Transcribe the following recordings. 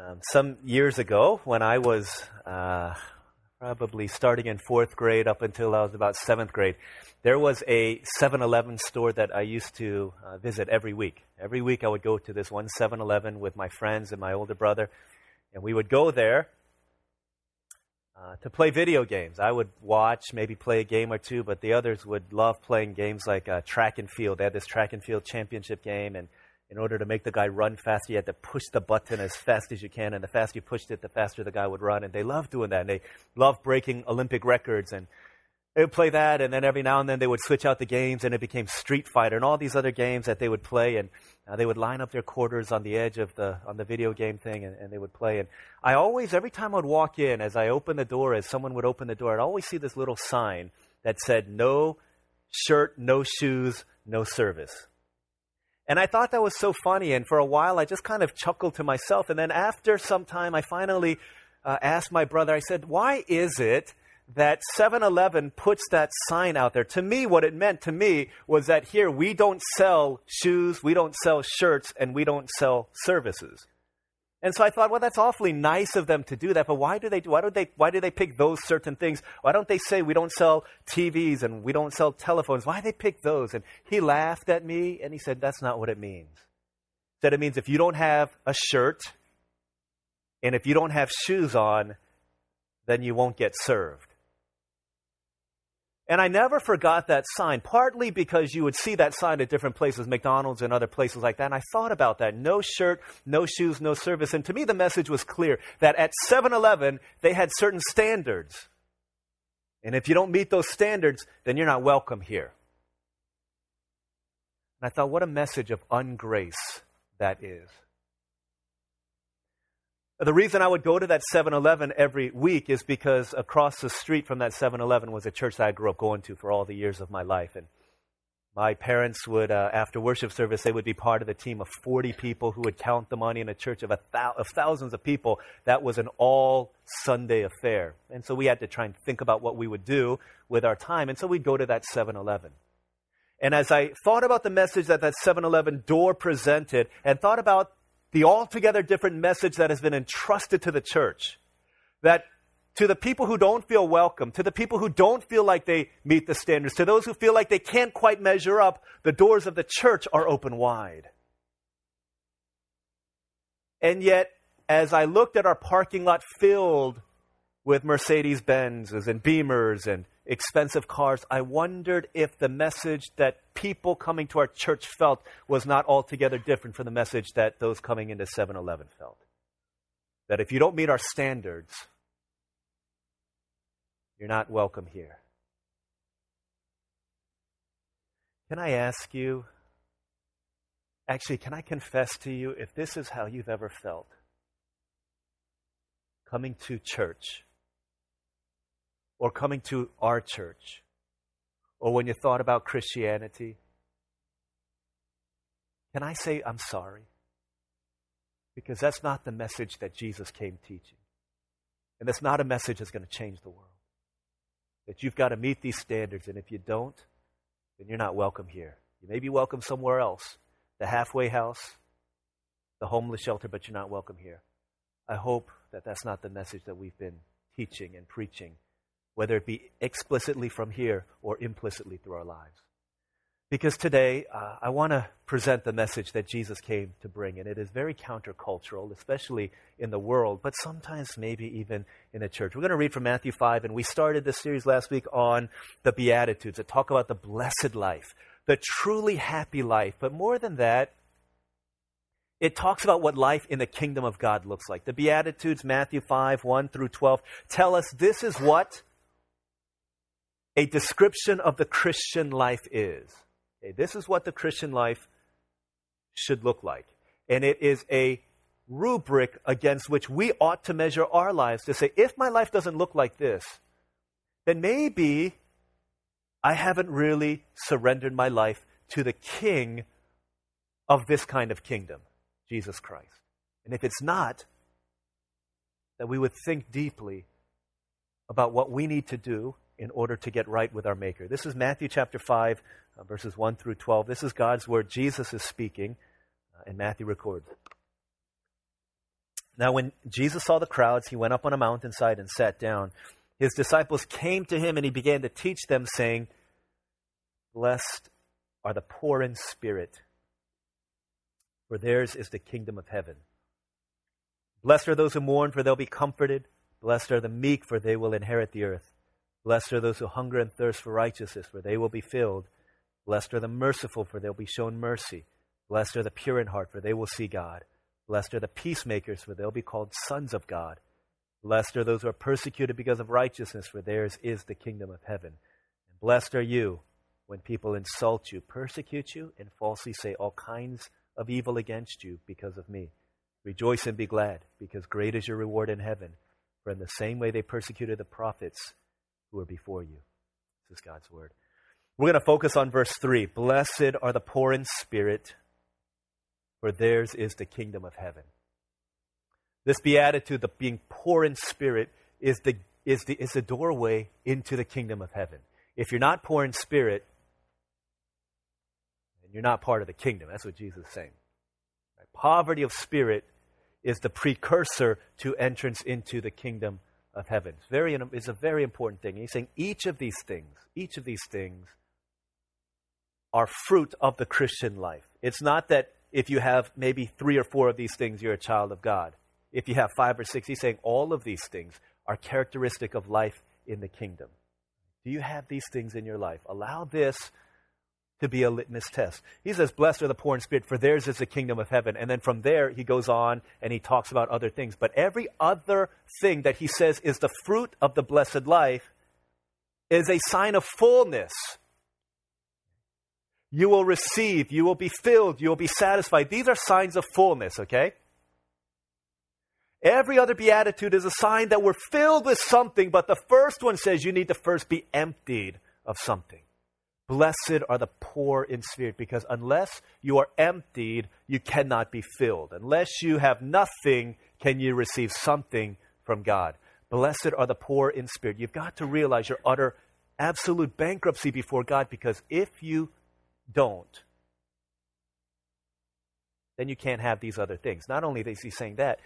Um, some years ago, when I was uh, probably starting in fourth grade up until I was about seventh grade, there was a 7 Eleven store that I used to uh, visit every week. Every week I would go to this one 7 Eleven with my friends and my older brother, and we would go there uh, to play video games. I would watch, maybe play a game or two, but the others would love playing games like uh, track and field. They had this track and field championship game, and in order to make the guy run faster, you had to push the button as fast as you can. And the faster you pushed it, the faster the guy would run. And they loved doing that. And they loved breaking Olympic records. And they would play that. And then every now and then they would switch out the games and it became Street Fighter and all these other games that they would play. And uh, they would line up their quarters on the edge of the, on the video game thing and, and they would play. And I always, every time I would walk in, as I opened the door, as someone would open the door, I'd always see this little sign that said, no shirt, no shoes, no service. And I thought that was so funny. And for a while, I just kind of chuckled to myself. And then after some time, I finally uh, asked my brother, I said, why is it that 7 Eleven puts that sign out there? To me, what it meant to me was that here we don't sell shoes, we don't sell shirts, and we don't sell services. And so I thought, well, that's awfully nice of them to do that, but why do they, why do they, why do they pick those certain things? Why don't they say we don't sell TVs and we don't sell telephones? Why do they pick those? And he laughed at me and he said, that's not what it means. He said it means if you don't have a shirt and if you don't have shoes on, then you won't get served. And I never forgot that sign, partly because you would see that sign at different places, McDonald's and other places like that. And I thought about that. No shirt, no shoes, no service. And to me, the message was clear that at 7 Eleven, they had certain standards. And if you don't meet those standards, then you're not welcome here. And I thought, what a message of ungrace that is. The reason I would go to that 7 Eleven every week is because across the street from that 7 Eleven was a church that I grew up going to for all the years of my life. And my parents would, uh, after worship service, they would be part of the team of 40 people who would count the money in a church of, a thou- of thousands of people. That was an all Sunday affair. And so we had to try and think about what we would do with our time. And so we'd go to that 7 Eleven. And as I thought about the message that that 7 Eleven door presented and thought about the altogether different message that has been entrusted to the church. That to the people who don't feel welcome, to the people who don't feel like they meet the standards, to those who feel like they can't quite measure up, the doors of the church are open wide. And yet, as I looked at our parking lot filled with Mercedes Benzes and Beamers and expensive cars, I wondered if the message that people coming to our church felt was not altogether different from the message that those coming into 7 Eleven felt. That if you don't meet our standards, you're not welcome here. Can I ask you, actually, can I confess to you if this is how you've ever felt? Coming to church or coming to our church, or when you thought about Christianity, can I say, I'm sorry? Because that's not the message that Jesus came teaching. And that's not a message that's going to change the world. That you've got to meet these standards, and if you don't, then you're not welcome here. You may be welcome somewhere else, the halfway house, the homeless shelter, but you're not welcome here. I hope that that's not the message that we've been teaching and preaching whether it be explicitly from here or implicitly through our lives. Because today, uh, I want to present the message that Jesus came to bring, and it is very countercultural, especially in the world, but sometimes maybe even in the church. We're going to read from Matthew 5, and we started this series last week on the Beatitudes that talk about the blessed life, the truly happy life. But more than that, it talks about what life in the kingdom of God looks like. The Beatitudes, Matthew 5, 1 through 12, tell us this is what a description of the Christian life is. Okay, this is what the Christian life should look like. And it is a rubric against which we ought to measure our lives to say, if my life doesn't look like this, then maybe I haven't really surrendered my life to the King of this kind of kingdom, Jesus Christ. And if it's not, that we would think deeply about what we need to do in order to get right with our Maker. This is Matthew chapter 5, uh, verses 1 through 12. This is God's word. Jesus is speaking, uh, and Matthew records. Now, when Jesus saw the crowds, he went up on a mountainside and sat down. His disciples came to him and he began to teach them, saying, Blessed are the poor in spirit, for theirs is the kingdom of heaven. Blessed are those who mourn, for they'll be comforted. Blessed are the meek, for they will inherit the earth. Blessed are those who hunger and thirst for righteousness, for they will be filled. Blessed are the merciful, for they'll be shown mercy. Blessed are the pure in heart, for they will see God. Blessed are the peacemakers, for they'll be called sons of God. Blessed are those who are persecuted because of righteousness, for theirs is the kingdom of heaven. And blessed are you when people insult you, persecute you, and falsely say all kinds of evil against you because of me. Rejoice and be glad, because great is your reward in heaven. For in the same way they persecuted the prophets who are before you. This is God's word. We're going to focus on verse 3. Blessed are the poor in spirit, for theirs is the kingdom of heaven. This beatitude, the being poor in spirit, is the, is the, is the doorway into the kingdom of heaven. If you're not poor in spirit, then you're not part of the kingdom. That's what Jesus is saying. Right? Poverty of spirit is the precursor to entrance into the kingdom of heaven. It's, very, it's a very important thing. He's saying each of these things, each of these things are fruit of the Christian life. It's not that if you have maybe three or four of these things, you're a child of God. If you have five or six, he's saying all of these things are characteristic of life in the kingdom. Do you have these things in your life? Allow this to be a litmus test. He says, Blessed are the poor in spirit, for theirs is the kingdom of heaven. And then from there, he goes on and he talks about other things. But every other thing that he says is the fruit of the blessed life is a sign of fullness. You will receive, you will be filled, you will be satisfied. These are signs of fullness, okay? Every other beatitude is a sign that we're filled with something, but the first one says you need to first be emptied of something. Blessed are the poor in spirit, because unless you are emptied, you cannot be filled. Unless you have nothing, can you receive something from God. Blessed are the poor in spirit. You've got to realize your utter, absolute bankruptcy before God, because if you don't, then you can't have these other things. Not only is he saying that,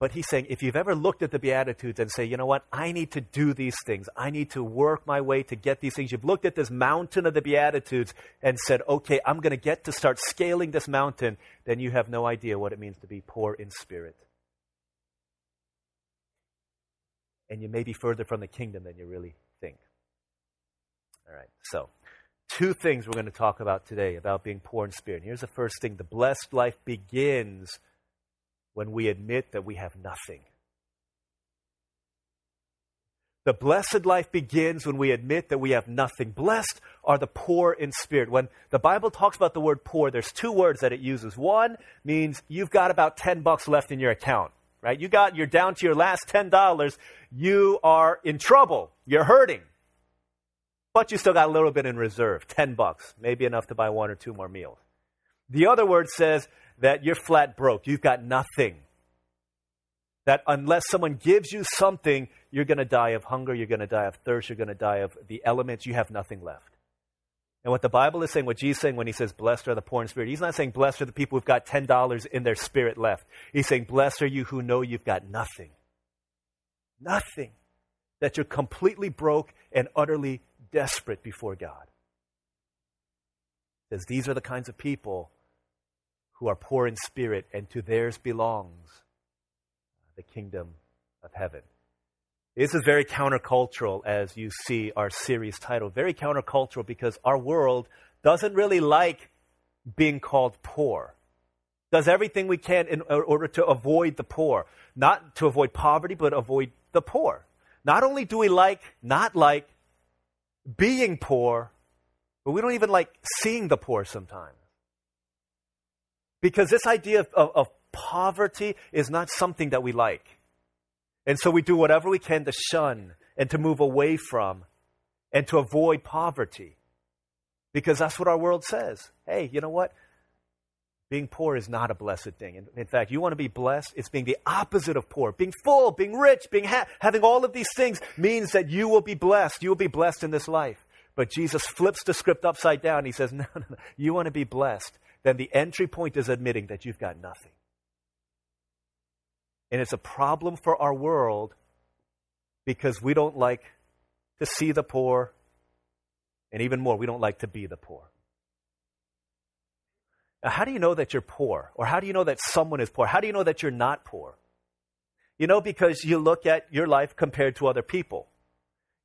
but he's saying, if you've ever looked at the Beatitudes and say, you know what, I need to do these things, I need to work my way to get these things. You've looked at this mountain of the Beatitudes and said, okay, I'm going to get to start scaling this mountain, then you have no idea what it means to be poor in spirit. And you may be further from the kingdom than you really think. All right, so two things we're going to talk about today about being poor in spirit. Here's the first thing the blessed life begins when we admit that we have nothing. The blessed life begins when we admit that we have nothing. Blessed are the poor in spirit. When the Bible talks about the word poor, there's two words that it uses. One means you've got about 10 bucks left in your account, right? You got, you're down to your last $10. You are in trouble. You're hurting. But you still got a little bit in reserve, 10 bucks, maybe enough to buy one or two more meals. The other word says that you're flat broke. You've got nothing. That unless someone gives you something, you're going to die of hunger, you're going to die of thirst, you're going to die of the elements, you have nothing left. And what the Bible is saying, what Jesus is saying when he says, Blessed are the poor in spirit, he's not saying, Blessed are the people who've got $10 in their spirit left. He's saying, Blessed are you who know you've got nothing. Nothing. That you're completely broke and utterly desperate before God. Because these are the kinds of people who are poor in spirit, and to theirs belongs the kingdom of heaven. This is very countercultural, as you see our series title. Very countercultural because our world doesn't really like being called poor. Does everything we can in order to avoid the poor. Not to avoid poverty, but avoid the poor. Not only do we like, not like being poor, but we don't even like seeing the poor sometimes. Because this idea of, of, poverty is not something that we like. And so we do whatever we can to shun and to move away from and to avoid poverty. Because that's what our world says. Hey, you know what? Being poor is not a blessed thing. In, in fact, you want to be blessed, it's being the opposite of poor. Being full, being rich, being ha- having all of these things means that you will be blessed. You will be blessed in this life. But Jesus flips the script upside down. He says, no, no, no. You want to be blessed then the entry point is admitting that you've got nothing. And it's a problem for our world because we don't like to see the poor, and even more, we don't like to be the poor. Now, how do you know that you're poor? Or how do you know that someone is poor? How do you know that you're not poor? You know, because you look at your life compared to other people.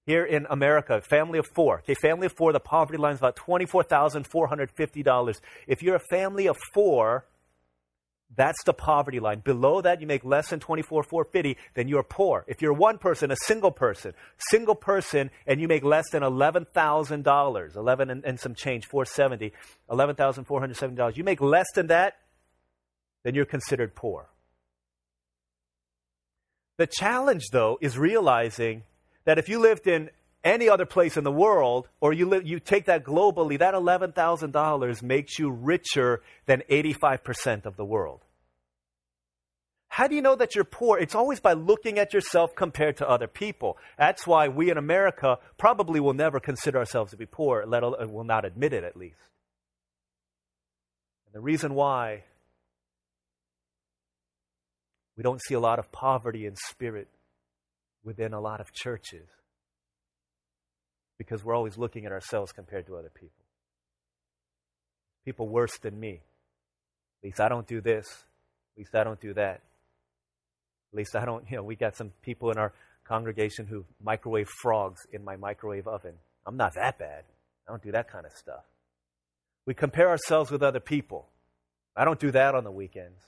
Here in America, family of four. Okay, family of four, the poverty line is about $24,450. If you're a family of four, that's the poverty line. Below that, you make less than 24,450, then you're poor. If you're one person, a single person, single person, and you make less than $11,000, 11 and, and some change, 470, $11,470, you make less than that, then you're considered poor. The challenge, though, is realizing that if you lived in any other place in the world, or you, you take that globally, that $11,000 makes you richer than 85% of the world. How do you know that you're poor? It's always by looking at yourself compared to other people. That's why we in America probably will never consider ourselves to be poor, let will not admit it at least. And the reason why we don't see a lot of poverty in spirit within a lot of churches because we're always looking at ourselves compared to other people. People worse than me. At least I don't do this. At least I don't do that. At least I don't, you know, we got some people in our congregation who microwave frogs in my microwave oven. I'm not that bad. I don't do that kind of stuff. We compare ourselves with other people. I don't do that on the weekends.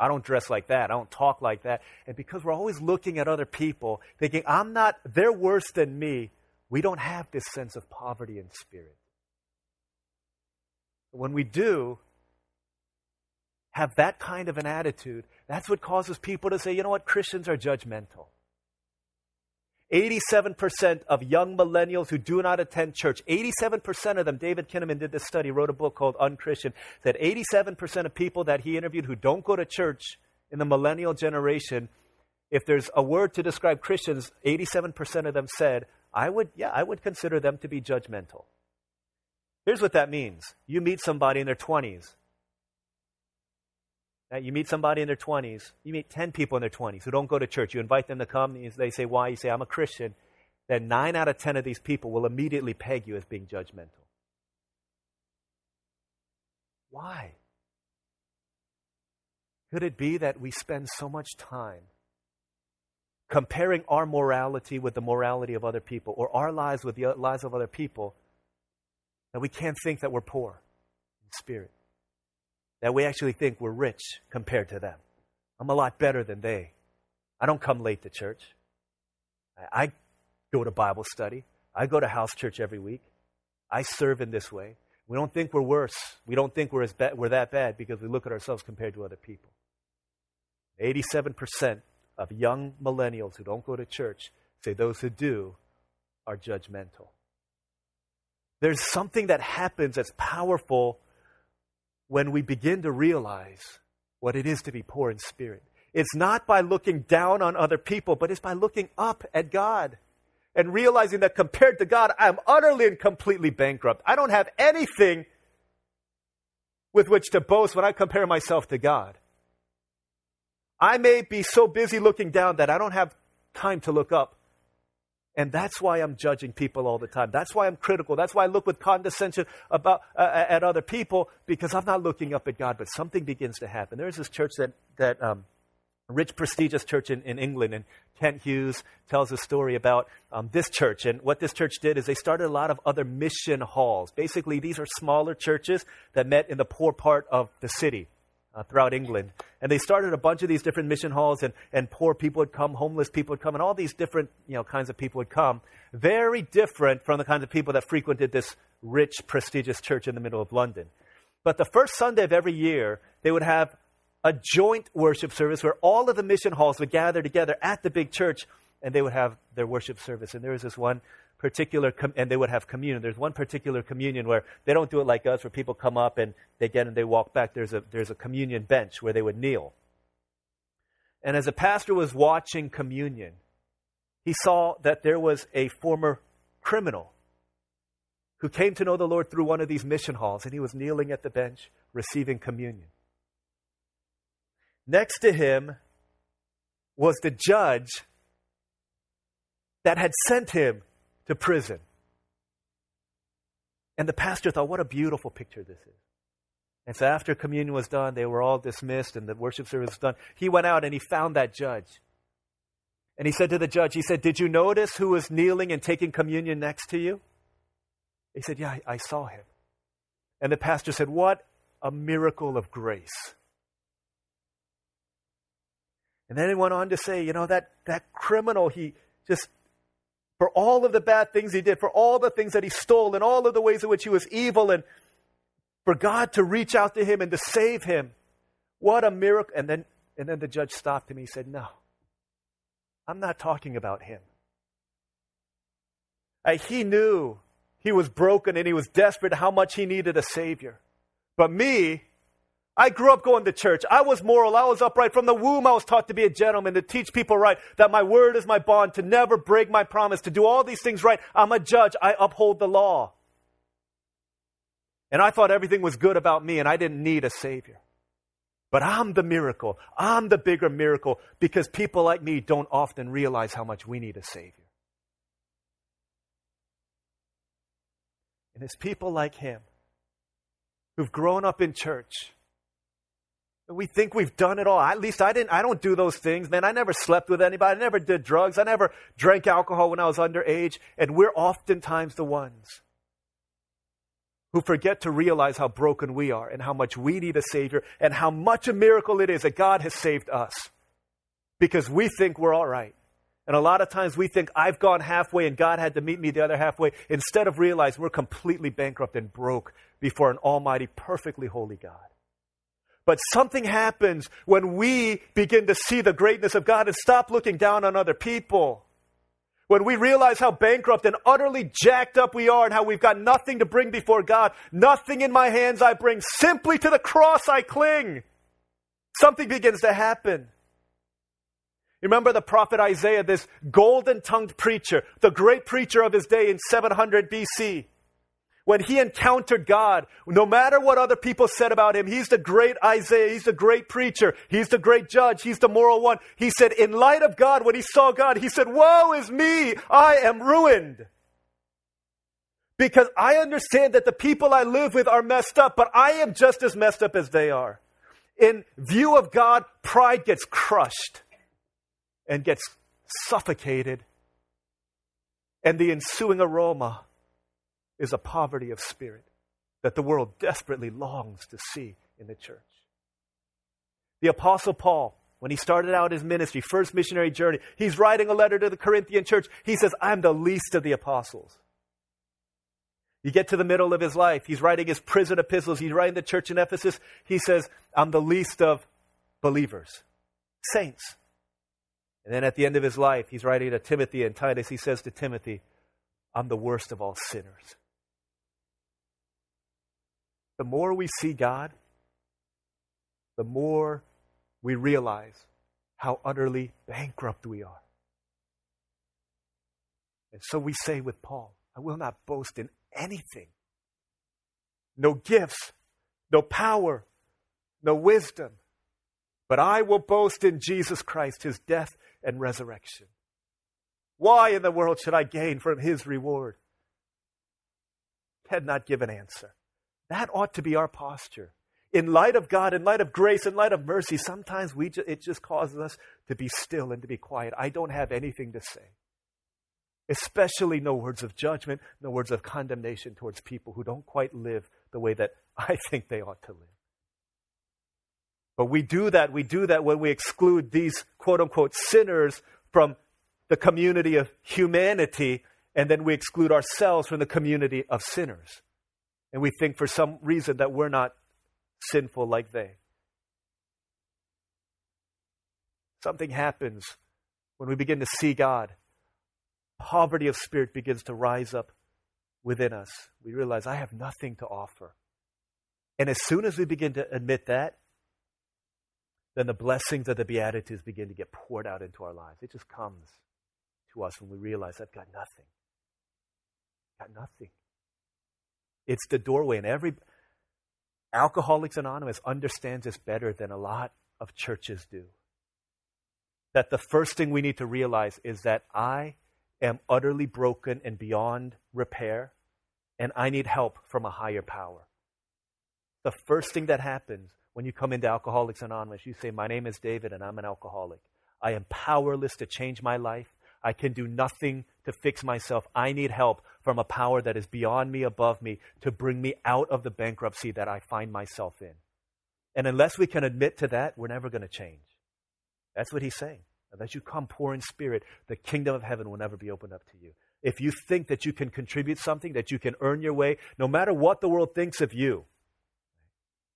I don't dress like that. I don't talk like that. And because we're always looking at other people, thinking, I'm not, they're worse than me, we don't have this sense of poverty in spirit. When we do have that kind of an attitude, that's what causes people to say, you know what, Christians are judgmental. 87% of young millennials who do not attend church, 87% of them, David Kinnaman did this study, wrote a book called Unchristian, that 87% of people that he interviewed who don't go to church in the millennial generation, if there's a word to describe Christians, 87% of them said, I would, yeah, I would consider them to be judgmental. Here's what that means. You meet somebody in their 20s you meet somebody in their 20s, you meet 10 people in their 20s who don't go to church. You invite them to come, they say, Why? You say, I'm a Christian. Then 9 out of 10 of these people will immediately peg you as being judgmental. Why? Could it be that we spend so much time comparing our morality with the morality of other people or our lives with the lives of other people that we can't think that we're poor in spirit? That we actually think we're rich compared to them. I'm a lot better than they. I don't come late to church. I go to Bible study. I go to house church every week. I serve in this way. We don't think we're worse. We don't think we're, as ba- we're that bad because we look at ourselves compared to other people. 87% of young millennials who don't go to church say those who do are judgmental. There's something that happens that's powerful when we begin to realize what it is to be poor in spirit. It's not by looking down on other people, but it's by looking up at God and realizing that compared to God, I'm utterly and completely bankrupt. I don't have anything with which to boast when I compare myself to God. I may be so busy looking down that I don't have time to look up. And that's why I'm judging people all the time. That's why I'm critical. That's why I look with condescension about, uh, at other people because I'm not looking up at God, but something begins to happen. There's this church that, that um, rich, prestigious church in, in England, and Kent Hughes tells a story about um, this church. And what this church did is they started a lot of other mission halls. Basically, these are smaller churches that met in the poor part of the city uh, throughout England. And they started a bunch of these different mission halls, and, and poor people would come, homeless people would come, and all these different you know, kinds of people would come. Very different from the kinds of people that frequented this rich, prestigious church in the middle of London. But the first Sunday of every year, they would have a joint worship service where all of the mission halls would gather together at the big church and they would have their worship service. And there was this one particular, com- and they would have communion. There's one particular communion where they don't do it like us, where people come up and they get and they walk back. There's a, there's a communion bench where they would kneel. And as a pastor was watching communion, he saw that there was a former criminal who came to know the Lord through one of these mission halls, and he was kneeling at the bench receiving communion. Next to him was the judge that had sent him to prison. And the pastor thought, what a beautiful picture this is. And so after communion was done, they were all dismissed and the worship service was done. He went out and he found that judge. And he said to the judge, he said, Did you notice who was kneeling and taking communion next to you? He said, Yeah, I saw him. And the pastor said, What a miracle of grace. And then he went on to say, you know, that, that criminal, he just, for all of the bad things he did, for all the things that he stole, and all of the ways in which he was evil, and for God to reach out to him and to save him, what a miracle. And then, and then the judge stopped him. He said, No, I'm not talking about him. Uh, he knew he was broken and he was desperate how much he needed a Savior. But me, I grew up going to church. I was moral. I was upright. From the womb, I was taught to be a gentleman, to teach people right, that my word is my bond, to never break my promise, to do all these things right. I'm a judge. I uphold the law. And I thought everything was good about me and I didn't need a Savior. But I'm the miracle. I'm the bigger miracle because people like me don't often realize how much we need a Savior. And it's people like him who've grown up in church we think we've done it all. At least I didn't, I don't do those things, man. I never slept with anybody. I never did drugs. I never drank alcohol when I was underage. And we're oftentimes the ones who forget to realize how broken we are and how much we need a Savior and how much a miracle it is that God has saved us. Because we think we're all right. And a lot of times we think I've gone halfway and God had to meet me the other halfway instead of realizing we're completely bankrupt and broke before an almighty, perfectly holy God. But something happens when we begin to see the greatness of God and stop looking down on other people. When we realize how bankrupt and utterly jacked up we are and how we've got nothing to bring before God, nothing in my hands I bring, simply to the cross I cling. Something begins to happen. Remember the prophet Isaiah, this golden tongued preacher, the great preacher of his day in 700 BC when he encountered God, no matter what other people said about him, he's the great Isaiah, he's the great preacher, he's the great judge, he's the moral one. He said, in light of God, when he saw God, he said, Woe is me, I am ruined. Because I understand that the people I live with are messed up, but I am just as messed up as they are. In view of God, pride gets crushed and gets suffocated, and the ensuing aroma is a poverty of spirit that the world desperately longs to see in the church. The Apostle Paul, when he started out his ministry, first missionary journey, he's writing a letter to the Corinthian church. He says, I'm the least of the apostles. You get to the middle of his life, he's writing his prison epistles, he's writing the church in Ephesus. He says, I'm the least of believers, saints. And then at the end of his life, he's writing to Timothy and Titus. He says to Timothy, I'm the worst of all sinners the more we see God, the more we realize how utterly bankrupt we are. And so we say with Paul, I will not boast in anything. No gifts, no power, no wisdom, but I will boast in Jesus Christ, his death and resurrection. Why in the world should I gain from his reward? Cannot give an answer. That ought to be our posture. In light of God, in light of grace, in light of mercy, sometimes we ju- it just causes us to be still and to be quiet. I don't have anything to say. Especially no words of judgment, no words of condemnation towards people who don't quite live the way that I think they ought to live. But we do that, we do that when we exclude these quote unquote sinners from the community of humanity, and then we exclude ourselves from the community of sinners. And we think for some reason that we're not sinful like they. Something happens when we begin to see God. Poverty of spirit begins to rise up within us. We realize, I have nothing to offer. And as soon as we begin to admit that, then the blessings of the Beatitudes begin to get poured out into our lives. It just comes to us when we realize I've got nothing. Got nothing. It's the doorway, and every Alcoholics Anonymous understands this better than a lot of churches do. that the first thing we need to realize is that I am utterly broken and beyond repair, and I need help from a higher power. The first thing that happens when you come into Alcoholics Anonymous, you say, My name is David, and I'm an alcoholic. I am powerless to change my life. I can do nothing to fix myself. I need help from a power that is beyond me, above me, to bring me out of the bankruptcy that I find myself in. And unless we can admit to that, we're never going to change. That's what he's saying. Unless you come poor in spirit, the kingdom of heaven will never be opened up to you. If you think that you can contribute something, that you can earn your way, no matter what the world thinks of you,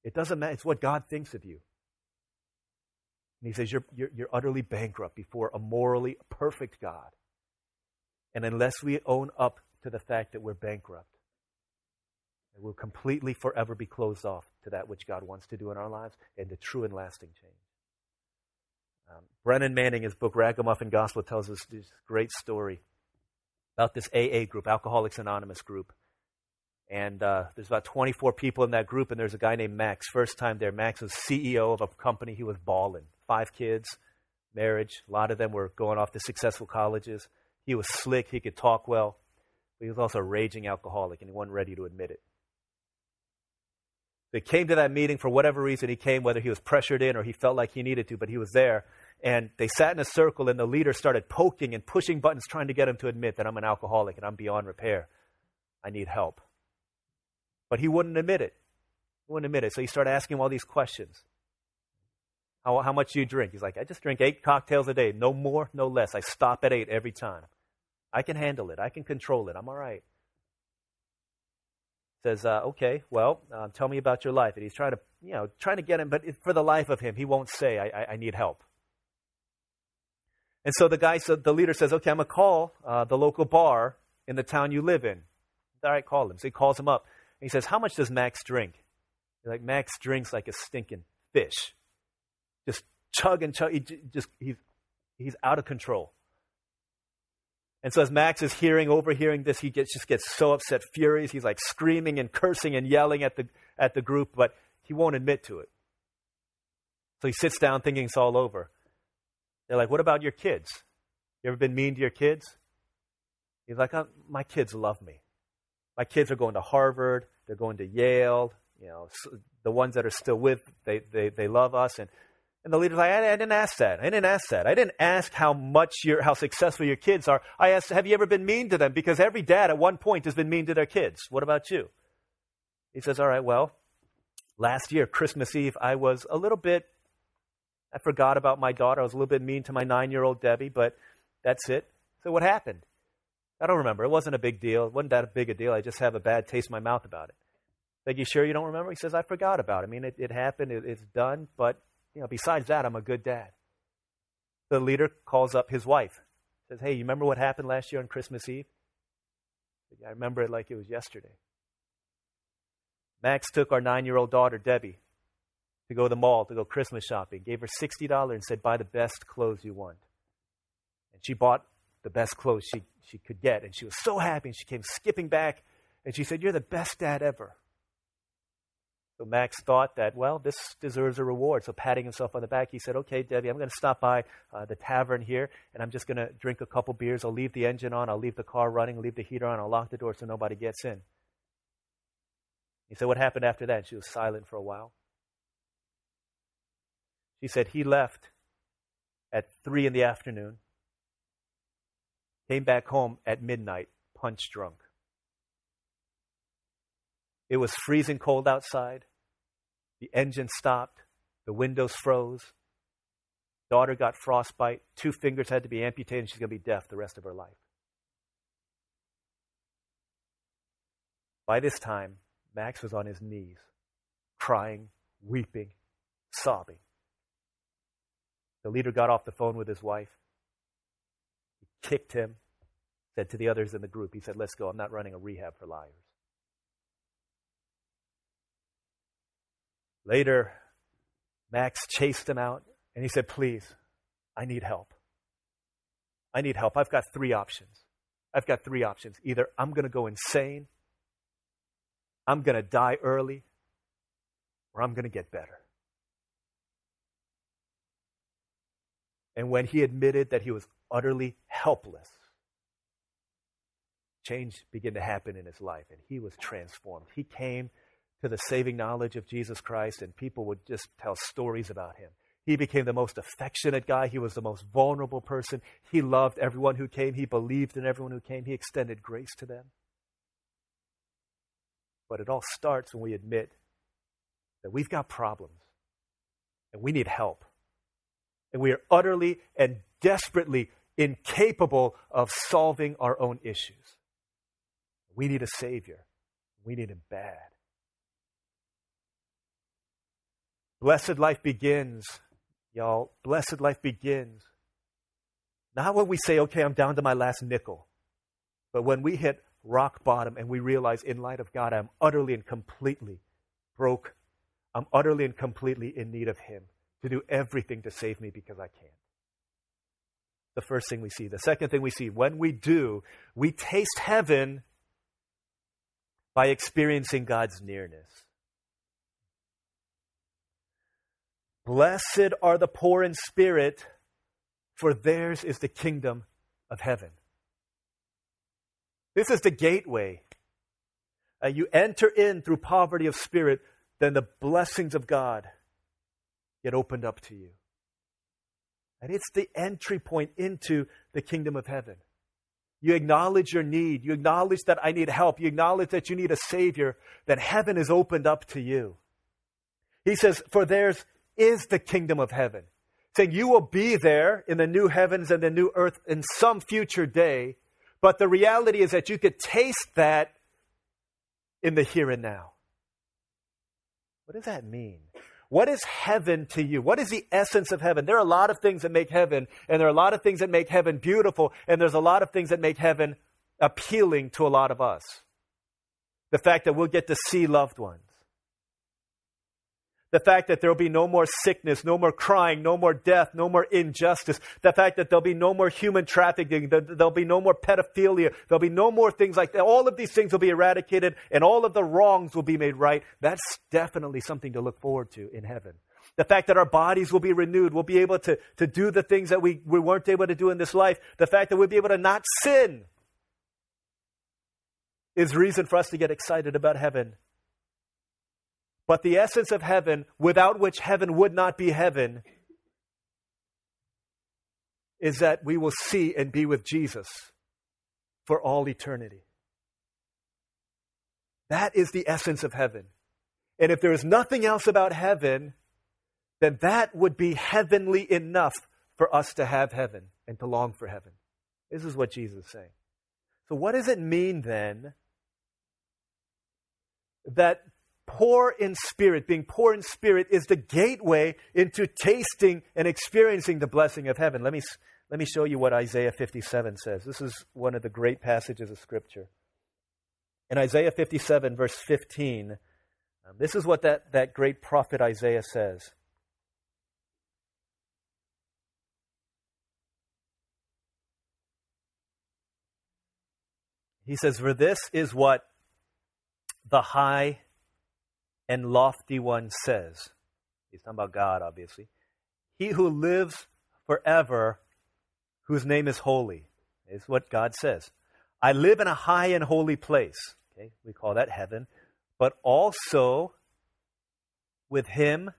it doesn't matter. It's what God thinks of you. And he says, you're, you're, you're utterly bankrupt before a morally perfect God. And unless we own up to the fact that we're bankrupt, we'll completely forever be closed off to that which God wants to do in our lives and to true and lasting change. Um, Brennan Manning, his book Ragamuffin Gospel, tells us this great story about this AA group, Alcoholics Anonymous group. And uh, there's about 24 people in that group, and there's a guy named Max. First time there, Max was CEO of a company. He was balling. Five kids, marriage. A lot of them were going off to successful colleges. He was slick. He could talk well. But he was also a raging alcoholic, and he wasn't ready to admit it. They came to that meeting for whatever reason he came, whether he was pressured in or he felt like he needed to, but he was there. And they sat in a circle, and the leader started poking and pushing buttons, trying to get him to admit that I'm an alcoholic and I'm beyond repair. I need help. But he wouldn't admit it. He wouldn't admit it. So he started asking him all these questions. How, how much do you drink? He's like, I just drink eight cocktails a day. No more, no less. I stop at eight every time. I can handle it. I can control it. I'm all right says, uh, "Okay, well, uh, tell me about your life." And he's trying to, you know, trying to get him, but for the life of him, he won't say, "I, I, I need help." And so the guy, so the leader says, "Okay, I'm gonna call uh, the local bar in the town you live in." All right, call him. So he calls him up, and he says, "How much does Max drink?" He's like, "Max drinks like a stinking fish, just chug and chug. He just he's he's out of control." And so as Max is hearing, overhearing this, he gets, just gets so upset, furious. He's like screaming and cursing and yelling at the, at the group, but he won't admit to it. So he sits down thinking it's all over. They're like, what about your kids? You ever been mean to your kids? He's like, oh, my kids love me. My kids are going to Harvard. They're going to Yale. You know, the ones that are still with, they, they, they love us. And and the leader's like, I, I, didn't ask that. I didn't ask that. I didn't ask how much your, how successful your kids are. I asked, have you ever been mean to them? Because every dad at one point has been mean to their kids. What about you? He says, all right, well, last year, Christmas Eve, I was a little bit, I forgot about my daughter. I was a little bit mean to my nine year old Debbie, but that's it. So what happened? I don't remember. It wasn't a big deal. It wasn't that big a deal. I just have a bad taste in my mouth about it. Like, you sure you don't remember? He says, I forgot about it. I mean, it, it happened. It, it's done, but you know, besides that, I'm a good dad. The leader calls up his wife. Says, Hey, you remember what happened last year on Christmas Eve? I remember it like it was yesterday. Max took our nine year old daughter, Debbie, to go to the mall to go Christmas shopping, gave her $60 and said, Buy the best clothes you want. And she bought the best clothes she, she could get. And she was so happy. And she came skipping back and she said, You're the best dad ever. So Max thought that, well, this deserves a reward. So patting himself on the back, he said, okay, Debbie, I'm going to stop by uh, the tavern here, and I'm just going to drink a couple beers. I'll leave the engine on. I'll leave the car running, leave the heater on. I'll lock the door so nobody gets in. He said, what happened after that? She was silent for a while. She said, he left at 3 in the afternoon, came back home at midnight, punch drunk. It was freezing cold outside. The engine stopped. The windows froze. Daughter got frostbite. Two fingers had to be amputated, she's going to be deaf the rest of her life. By this time, Max was on his knees, crying, weeping, sobbing. The leader got off the phone with his wife. He kicked him, said to the others in the group, he said, Let's go. I'm not running a rehab for liars. Later, Max chased him out and he said, Please, I need help. I need help. I've got three options. I've got three options. Either I'm going to go insane, I'm going to die early, or I'm going to get better. And when he admitted that he was utterly helpless, change began to happen in his life and he was transformed. He came to the saving knowledge of Jesus Christ, and people would just tell stories about him. He became the most affectionate guy. He was the most vulnerable person. He loved everyone who came. He believed in everyone who came. He extended grace to them. But it all starts when we admit that we've got problems and we need help. And we are utterly and desperately incapable of solving our own issues. We need a Savior. We need Him bad. Blessed life begins, y'all. Blessed life begins. Not when we say, okay, I'm down to my last nickel, but when we hit rock bottom and we realize, in light of God, I'm utterly and completely broke. I'm utterly and completely in need of Him to do everything to save me because I can't. The first thing we see. The second thing we see, when we do, we taste heaven by experiencing God's nearness. Blessed are the poor in spirit, for theirs is the kingdom of heaven. This is the gateway. Uh, you enter in through poverty of spirit, then the blessings of God get opened up to you. And it's the entry point into the kingdom of heaven. You acknowledge your need. You acknowledge that I need help. You acknowledge that you need a Savior. Then heaven is opened up to you. He says, For theirs is the kingdom of heaven. Saying you will be there in the new heavens and the new earth in some future day, but the reality is that you could taste that in the here and now. What does that mean? What is heaven to you? What is the essence of heaven? There are a lot of things that make heaven, and there are a lot of things that make heaven beautiful, and there's a lot of things that make heaven appealing to a lot of us. The fact that we'll get to see loved ones the fact that there will be no more sickness, no more crying, no more death, no more injustice, the fact that there'll be no more human trafficking, there'll be no more pedophilia, there'll be no more things like that. All of these things will be eradicated and all of the wrongs will be made right. That's definitely something to look forward to in heaven. The fact that our bodies will be renewed, we'll be able to, to do the things that we, we weren't able to do in this life, the fact that we'll be able to not sin is reason for us to get excited about heaven. But the essence of heaven, without which heaven would not be heaven, is that we will see and be with Jesus for all eternity. That is the essence of heaven. And if there is nothing else about heaven, then that would be heavenly enough for us to have heaven and to long for heaven. This is what Jesus is saying. So, what does it mean then that poor in spirit, being poor in spirit, is the gateway into tasting and experiencing the blessing of heaven. Let me, let me show you what Isaiah 57 says. This is one of the great passages of Scripture. In Isaiah 57, verse 15, um, this is what that, that great prophet Isaiah says. He says, For this is what the high and lofty one says, he's talking about God, obviously, he who lives forever, whose name is holy, is what God says. I live in a high and holy place. Okay, we call that heaven, but also with him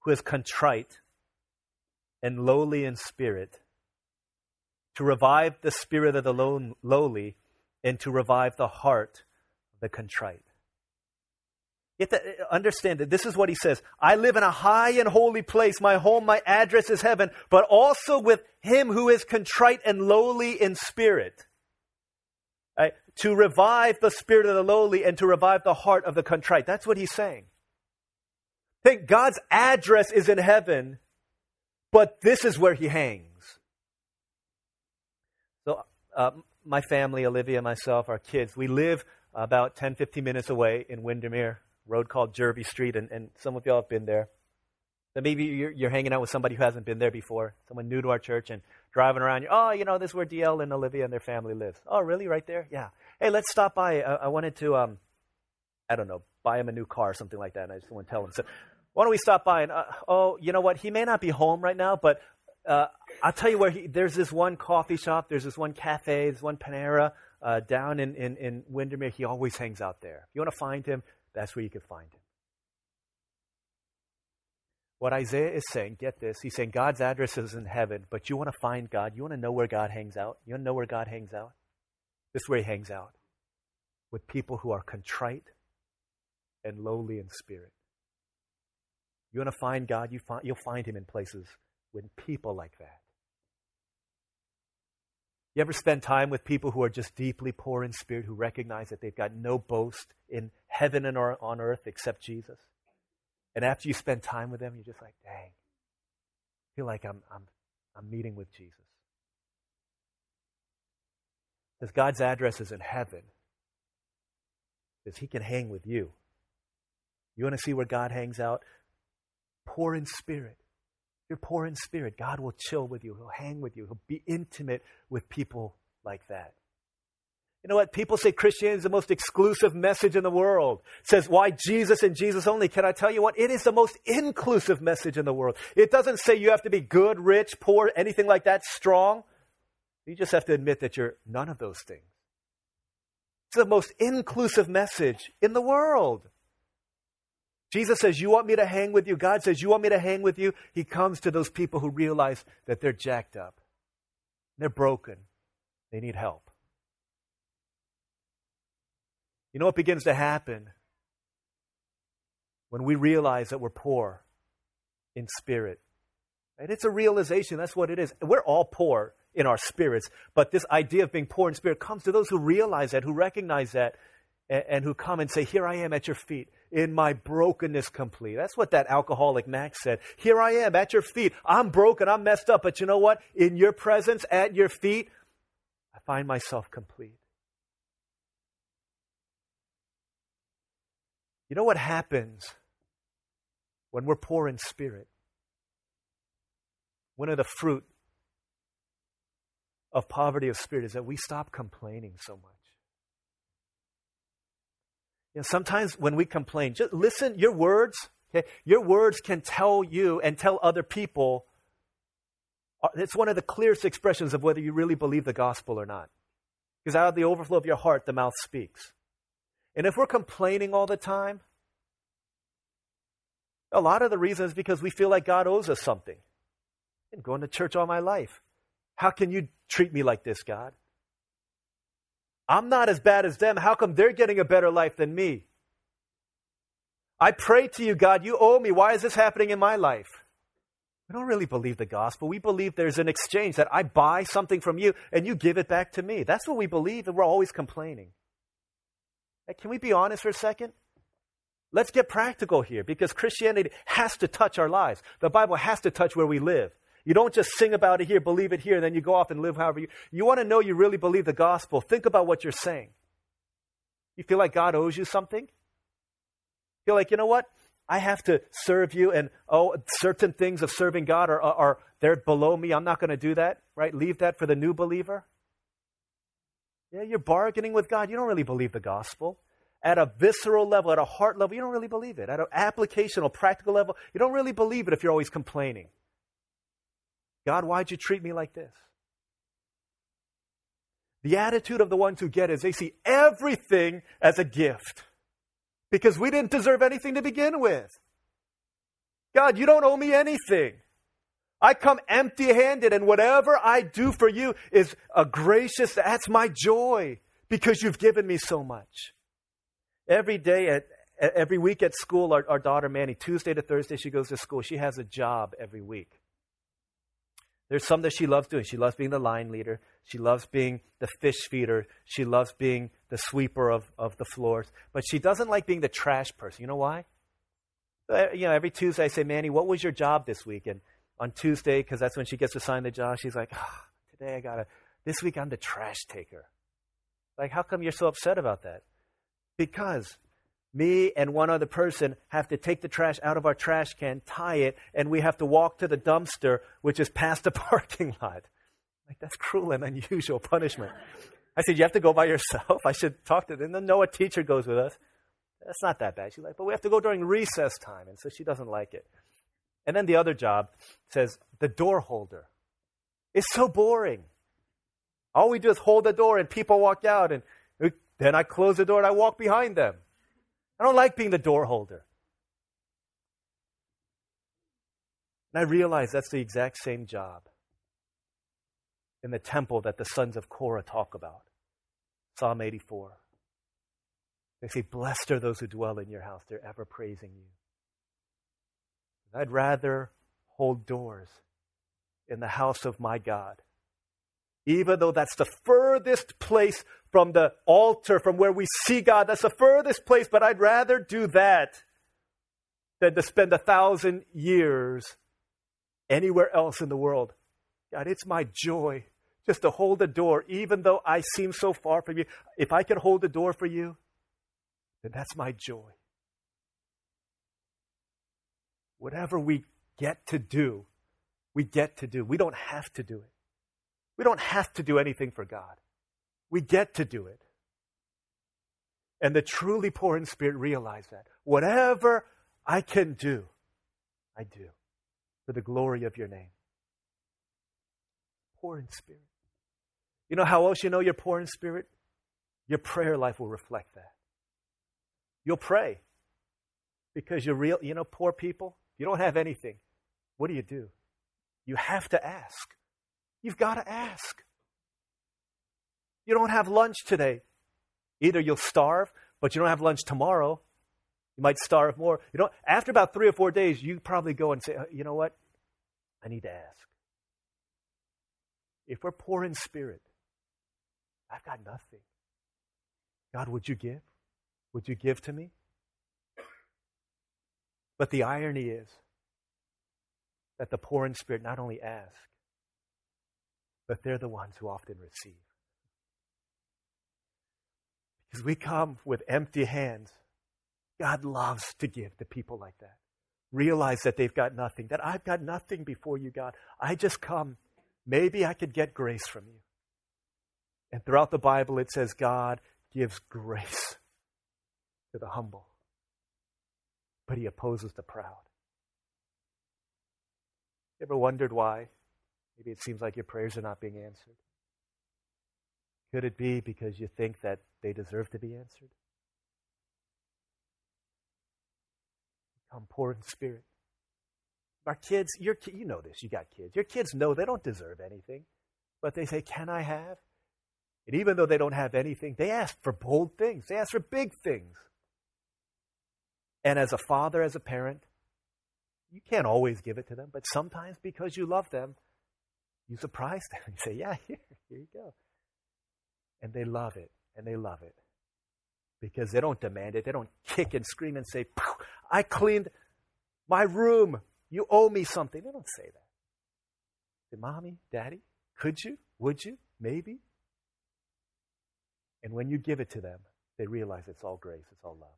who is contrite and lowly in spirit, to revive the spirit of the lowly and to revive the heart of the contrite. Have to understand that this is what he says. I live in a high and holy place. My home, my address is heaven, but also with him who is contrite and lowly in spirit. Right? To revive the spirit of the lowly and to revive the heart of the contrite. That's what he's saying. Think God's address is in heaven, but this is where he hangs. So, uh, my family, Olivia, myself, our kids, we live about 10, 15 minutes away in Windermere, road called Jervey Street, and, and some of y'all have been there. So maybe you're, you're, hanging out with somebody who hasn't been there before, someone new to our church, and driving around. Oh, you know, this is where DL and Olivia and their family lives. Oh, really? Right there? Yeah. Hey, let's stop by. I, I wanted to, um, I don't know, buy him a new car or something like that, and I just want to tell him. So, why don't we stop by? And uh, oh, you know what? He may not be home right now, but uh, I'll tell you where he, there's this one coffee shop, there's this one cafe, there's one Panera uh, down in, in, in Windermere. He always hangs out there. If you want to find him, that's where you can find him. What Isaiah is saying, get this, he's saying God's address is in heaven, but you want to find God, you want to know where God hangs out. You want to know where God hangs out? This is where he hangs out with people who are contrite and lowly in spirit. You want to find God, you find, you'll find him in places with people like that. You ever spend time with people who are just deeply poor in spirit, who recognize that they've got no boast in heaven and on earth except Jesus? And after you spend time with them, you're just like, dang, I feel like I'm, I'm, I'm meeting with Jesus. Because God's address is in heaven. Because He can hang with you. You want to see where God hangs out? Poor in spirit. You're poor in spirit, God will chill with you. He'll hang with you. He'll be intimate with people like that. You know what? People say Christianity is the most exclusive message in the world. It says, why Jesus and Jesus only? Can I tell you what? It is the most inclusive message in the world. It doesn't say you have to be good, rich, poor, anything like that, strong. You just have to admit that you're none of those things. It's the most inclusive message in the world. Jesus says, You want me to hang with you? God says, You want me to hang with you? He comes to those people who realize that they're jacked up, they're broken, they need help. You know what begins to happen when we realize that we're poor in spirit? And it's a realization, that's what it is. We're all poor in our spirits, but this idea of being poor in spirit comes to those who realize that, who recognize that, and, and who come and say, Here I am at your feet, in my brokenness complete. That's what that alcoholic Max said. Here I am at your feet. I'm broken, I'm messed up, but you know what? In your presence, at your feet, I find myself complete. You know what happens when we're poor in spirit? One of the fruit of poverty of spirit is that we stop complaining so much. You know, sometimes when we complain, just listen, your words, okay, your words can tell you and tell other people. Uh, it's one of the clearest expressions of whether you really believe the gospel or not. Because out of the overflow of your heart, the mouth speaks. And if we're complaining all the time, a lot of the reason is because we feel like God owes us something. I've been going to church all my life. How can you treat me like this, God? I'm not as bad as them. How come they're getting a better life than me? I pray to you, God, you owe me. Why is this happening in my life? We don't really believe the gospel. We believe there's an exchange that I buy something from you and you give it back to me. That's what we believe, and we're always complaining. Hey, can we be honest for a second? Let's get practical here because Christianity has to touch our lives. The Bible has to touch where we live. You don't just sing about it here, believe it here, and then you go off and live however you. You want to know you really believe the gospel. Think about what you're saying. You feel like God owes you something? Feel like, you know what? I have to serve you, and oh, certain things of serving God are, are, are they're below me. I'm not going to do that, right? Leave that for the new believer. Yeah, you're bargaining with God. You don't really believe the gospel at a visceral level, at a heart level, you don't really believe it. At an applicational, practical level, you don't really believe it if you're always complaining. God, why'd you treat me like this? The attitude of the ones who get is they see everything as a gift because we didn't deserve anything to begin with. God, you don't owe me anything. I come empty handed, and whatever I do for you is a gracious, that's my joy because you've given me so much. Every day at every week at school, our, our daughter Manny, Tuesday to Thursday, she goes to school. She has a job every week. There's some that she loves doing. She loves being the line leader. She loves being the fish feeder. She loves being the sweeper of, of the floors. But she doesn't like being the trash person. You know why? Uh, you know, every Tuesday I say, Manny, what was your job this week? And on Tuesday, because that's when she gets assigned the job, she's like, oh, today I got to, this week I'm the trash taker. Like, how come you're so upset about that? Because me and one other person have to take the trash out of our trash can, tie it, and we have to walk to the dumpster, which is past the parking lot. Like, that's cruel and unusual punishment. I said, You have to go by yourself? I should talk to them. No, a teacher goes with us. That's not that bad. She's like, But we have to go during recess time. And so she doesn't like it. And then the other job says, The door holder. It's so boring. All we do is hold the door and people walk out, and uh, then I close the door and I walk behind them. I don't like being the door holder. And I realize that's the exact same job in the temple that the sons of Korah talk about. Psalm 84. They say, Blessed are those who dwell in your house. They're ever praising you. I'd rather hold doors in the house of my God. Even though that's the furthest place from the altar, from where we see God, that's the furthest place, but I'd rather do that than to spend a thousand years anywhere else in the world. God, it's my joy just to hold the door, even though I seem so far from you. If I can hold the door for you, then that's my joy. Whatever we get to do, we get to do. We don't have to do it. We don't have to do anything for God. We get to do it. And the truly poor in spirit realize that. Whatever I can do, I do for the glory of your name. Poor in spirit. You know how else you know you're poor in spirit? Your prayer life will reflect that. You'll pray because you're real, you know, poor people. You don't have anything. What do you do? You have to ask. You've got to ask. You don't have lunch today. Either you'll starve, but you don't have lunch tomorrow. You might starve more. You know, after about three or four days, you probably go and say, uh, you know what? I need to ask. If we're poor in spirit, I've got nothing. God, would you give? Would you give to me? But the irony is that the poor in spirit not only ask, but they're the ones who often receive. Because we come with empty hands. God loves to give to people like that. Realize that they've got nothing, that I've got nothing before you, God. I just come. Maybe I could get grace from you. And throughout the Bible, it says God gives grace to the humble, but he opposes the proud. You ever wondered why? Maybe it seems like your prayers are not being answered. Could it be because you think that they deserve to be answered? Become poor in spirit. Our kids, your, you know this, you got kids. Your kids know they don't deserve anything, but they say, Can I have? And even though they don't have anything, they ask for bold things, they ask for big things. And as a father, as a parent, you can't always give it to them, but sometimes because you love them, you surprise them. You say, Yeah, here, here you go. And they love it, and they love it. Because they don't demand it. They don't kick and scream and say, I cleaned my room. You owe me something. They don't say that. Say, Mommy, Daddy, could you? Would you? Maybe? And when you give it to them, they realize it's all grace, it's all love.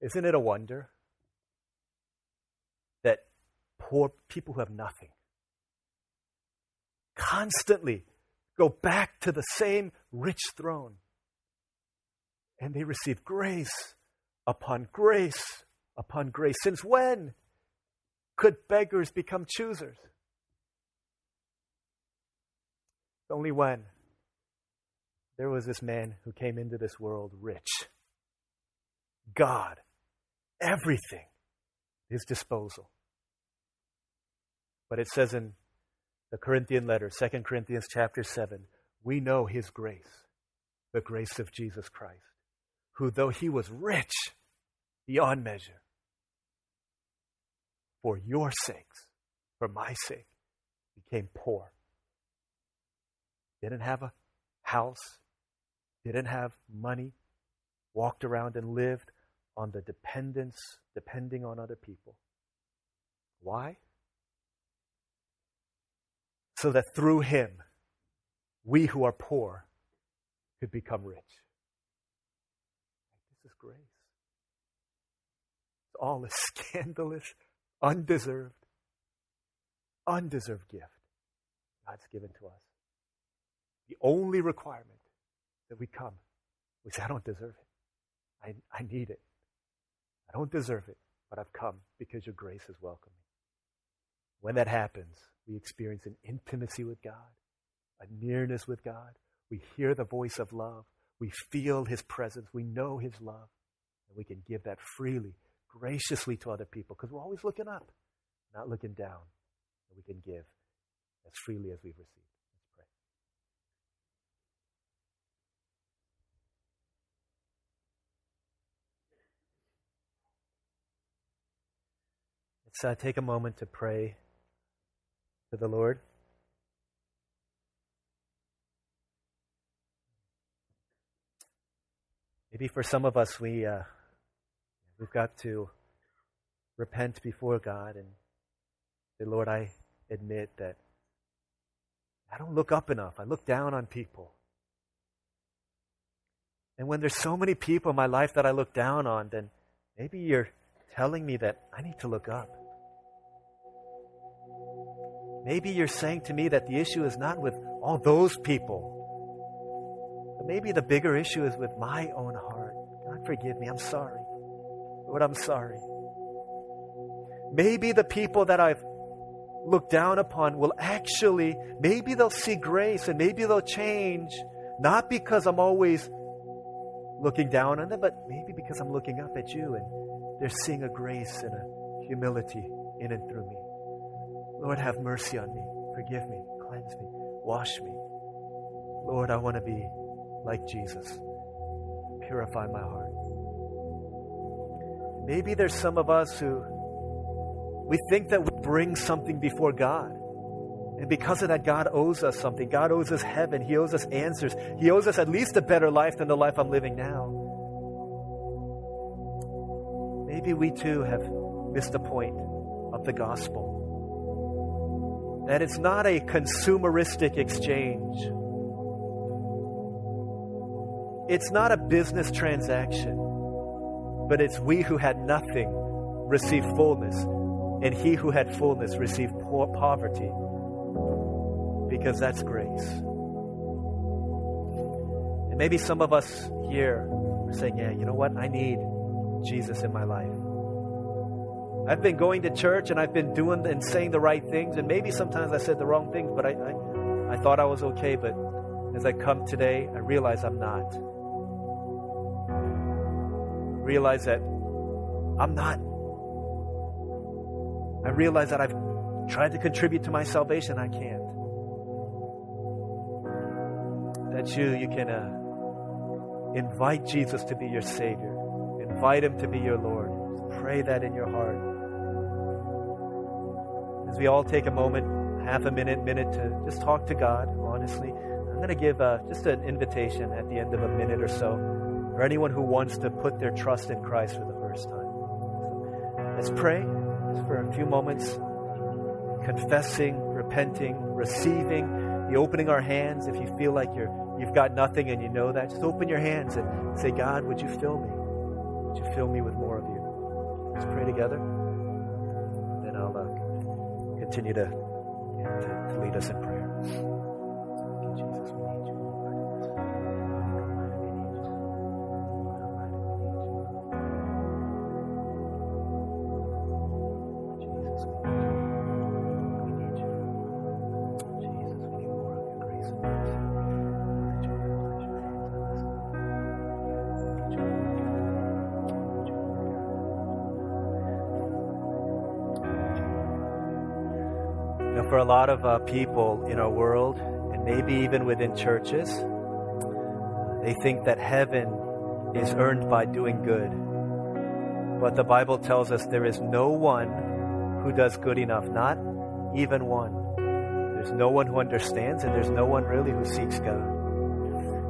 Isn't it a wonder that poor people who have nothing constantly go back to the same rich throne and they receive grace upon grace upon grace? Since when could beggars become choosers? Only when there was this man who came into this world rich. God, everything, his disposal. But it says in the Corinthian letter, 2 Corinthians chapter 7, we know his grace, the grace of Jesus Christ, who though he was rich beyond measure, for your sakes, for my sake, became poor. Didn't have a house, didn't have money, walked around and lived on the dependence, depending on other people. Why? So that through him, we who are poor could become rich. This is grace. It's all a scandalous, undeserved, undeserved gift God's given to us. The only requirement that we come. We say, I don't deserve it. I, I need it. I don't deserve it, but I've come because your grace is welcomed me. When that happens, we experience an intimacy with God, a nearness with God. We hear the voice of love. We feel His presence. We know His love. And we can give that freely, graciously to other people because we're always looking up, not looking down. And we can give as freely as we've received. Let's uh, take a moment to pray to the Lord. Maybe for some of us, we, uh, we've got to repent before God and say, Lord, I admit that I don't look up enough. I look down on people. And when there's so many people in my life that I look down on, then maybe you're telling me that I need to look up. Maybe you're saying to me that the issue is not with all those people but maybe the bigger issue is with my own heart. God, forgive me. I'm sorry. Lord, I'm sorry. Maybe the people that I've looked down upon will actually, maybe they'll see grace and maybe they'll change, not because I'm always looking down on them, but maybe because I'm looking up at you and they're seeing a grace and a humility in and through me. Lord, have mercy on me. Forgive me. Cleanse me. Wash me. Lord, I want to be like Jesus. Purify my heart. Maybe there's some of us who we think that we bring something before God. And because of that, God owes us something. God owes us heaven. He owes us answers. He owes us at least a better life than the life I'm living now. Maybe we too have missed the point of the gospel. That it's not a consumeristic exchange it's not a business transaction, but it's we who had nothing receive fullness, and he who had fullness received poor poverty, because that's grace. And maybe some of us here are saying, Yeah, you know what? I need Jesus in my life. I've been going to church and I've been doing and saying the right things, and maybe sometimes I said the wrong things, but I, I, I thought I was okay. But as I come today, I realize I'm not realize that I'm not. I realize that I've tried to contribute to my salvation. I can't. That you, you can uh, invite Jesus to be your Savior, invite Him to be your Lord. Pray that in your heart. As we all take a moment, half a minute, minute to just talk to God, honestly, I'm going to give uh, just an invitation at the end of a minute or so for anyone who wants to put their trust in Christ for the first time. Let's pray just for a few moments, confessing, repenting, receiving, the opening our hands. If you feel like you're you've got nothing and you know that, just open your hands and say, God, would you fill me? Would you fill me with more of you? Let's pray together. Continue to, to, to lead us in prayer. Lot of uh, people in our world, and maybe even within churches, they think that heaven is earned by doing good. But the Bible tells us there is no one who does good enough, not even one. There's no one who understands, and there's no one really who seeks God.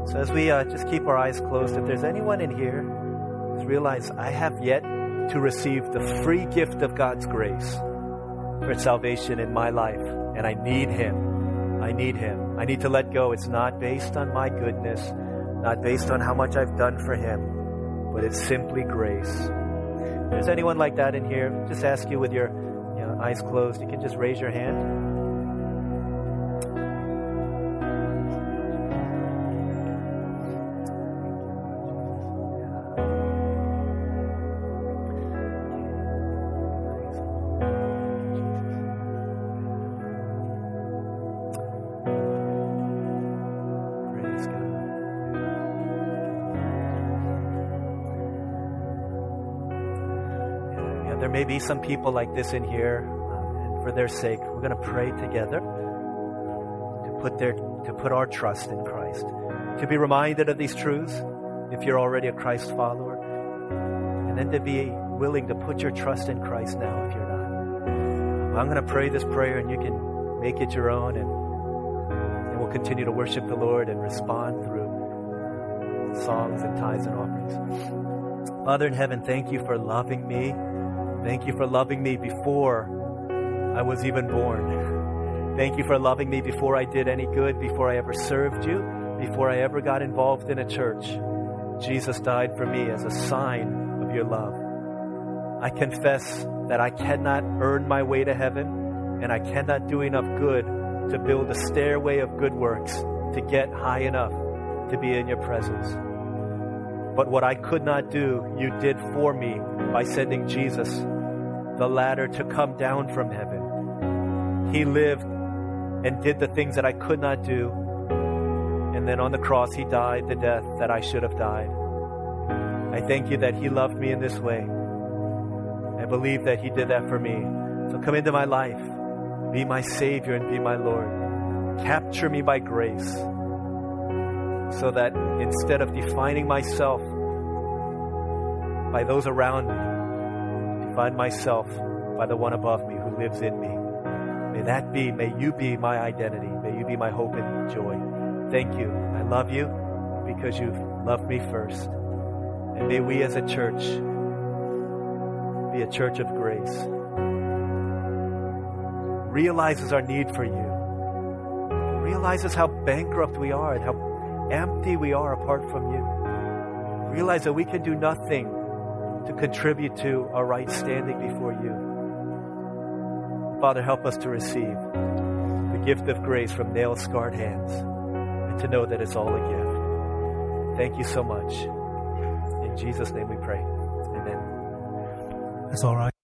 So, as we uh, just keep our eyes closed, if there's anyone in here who's realized I have yet to receive the free gift of God's grace, for salvation in my life, and I need Him. I need Him. I need to let go. It's not based on my goodness, not based on how much I've done for Him, but it's simply grace. If there's anyone like that in here, just ask you with your you know, eyes closed, you can just raise your hand. Be some people like this in here, um, and for their sake, we're going to pray together to put, their, to put our trust in Christ, to be reminded of these truths if you're already a Christ follower, and then to be willing to put your trust in Christ now if you're not. I'm going to pray this prayer, and you can make it your own, and, and we'll continue to worship the Lord and respond through songs and tithes and offerings. Father in heaven, thank you for loving me. Thank you for loving me before I was even born. Thank you for loving me before I did any good, before I ever served you, before I ever got involved in a church. Jesus died for me as a sign of your love. I confess that I cannot earn my way to heaven, and I cannot do enough good to build a stairway of good works to get high enough to be in your presence. But what I could not do, you did for me by sending Jesus, the ladder, to come down from heaven. He lived and did the things that I could not do. And then on the cross, He died the death that I should have died. I thank you that He loved me in this way. I believe that He did that for me. So come into my life, be my Savior, and be my Lord. Capture me by grace so that instead of defining myself by those around me, define myself by the one above me who lives in me. May that be, may you be my identity. May you be my hope and joy. Thank you. I love you because you've loved me first. And may we as a church be a church of grace. Realizes our need for you. Realizes how bankrupt we are and how empty we are apart from you. Realize that we can do nothing to contribute to our right standing before you. Father, help us to receive the gift of grace from nail scarred hands and to know that it's all a gift. Thank you so much. In Jesus' name we pray. Amen. That's all right.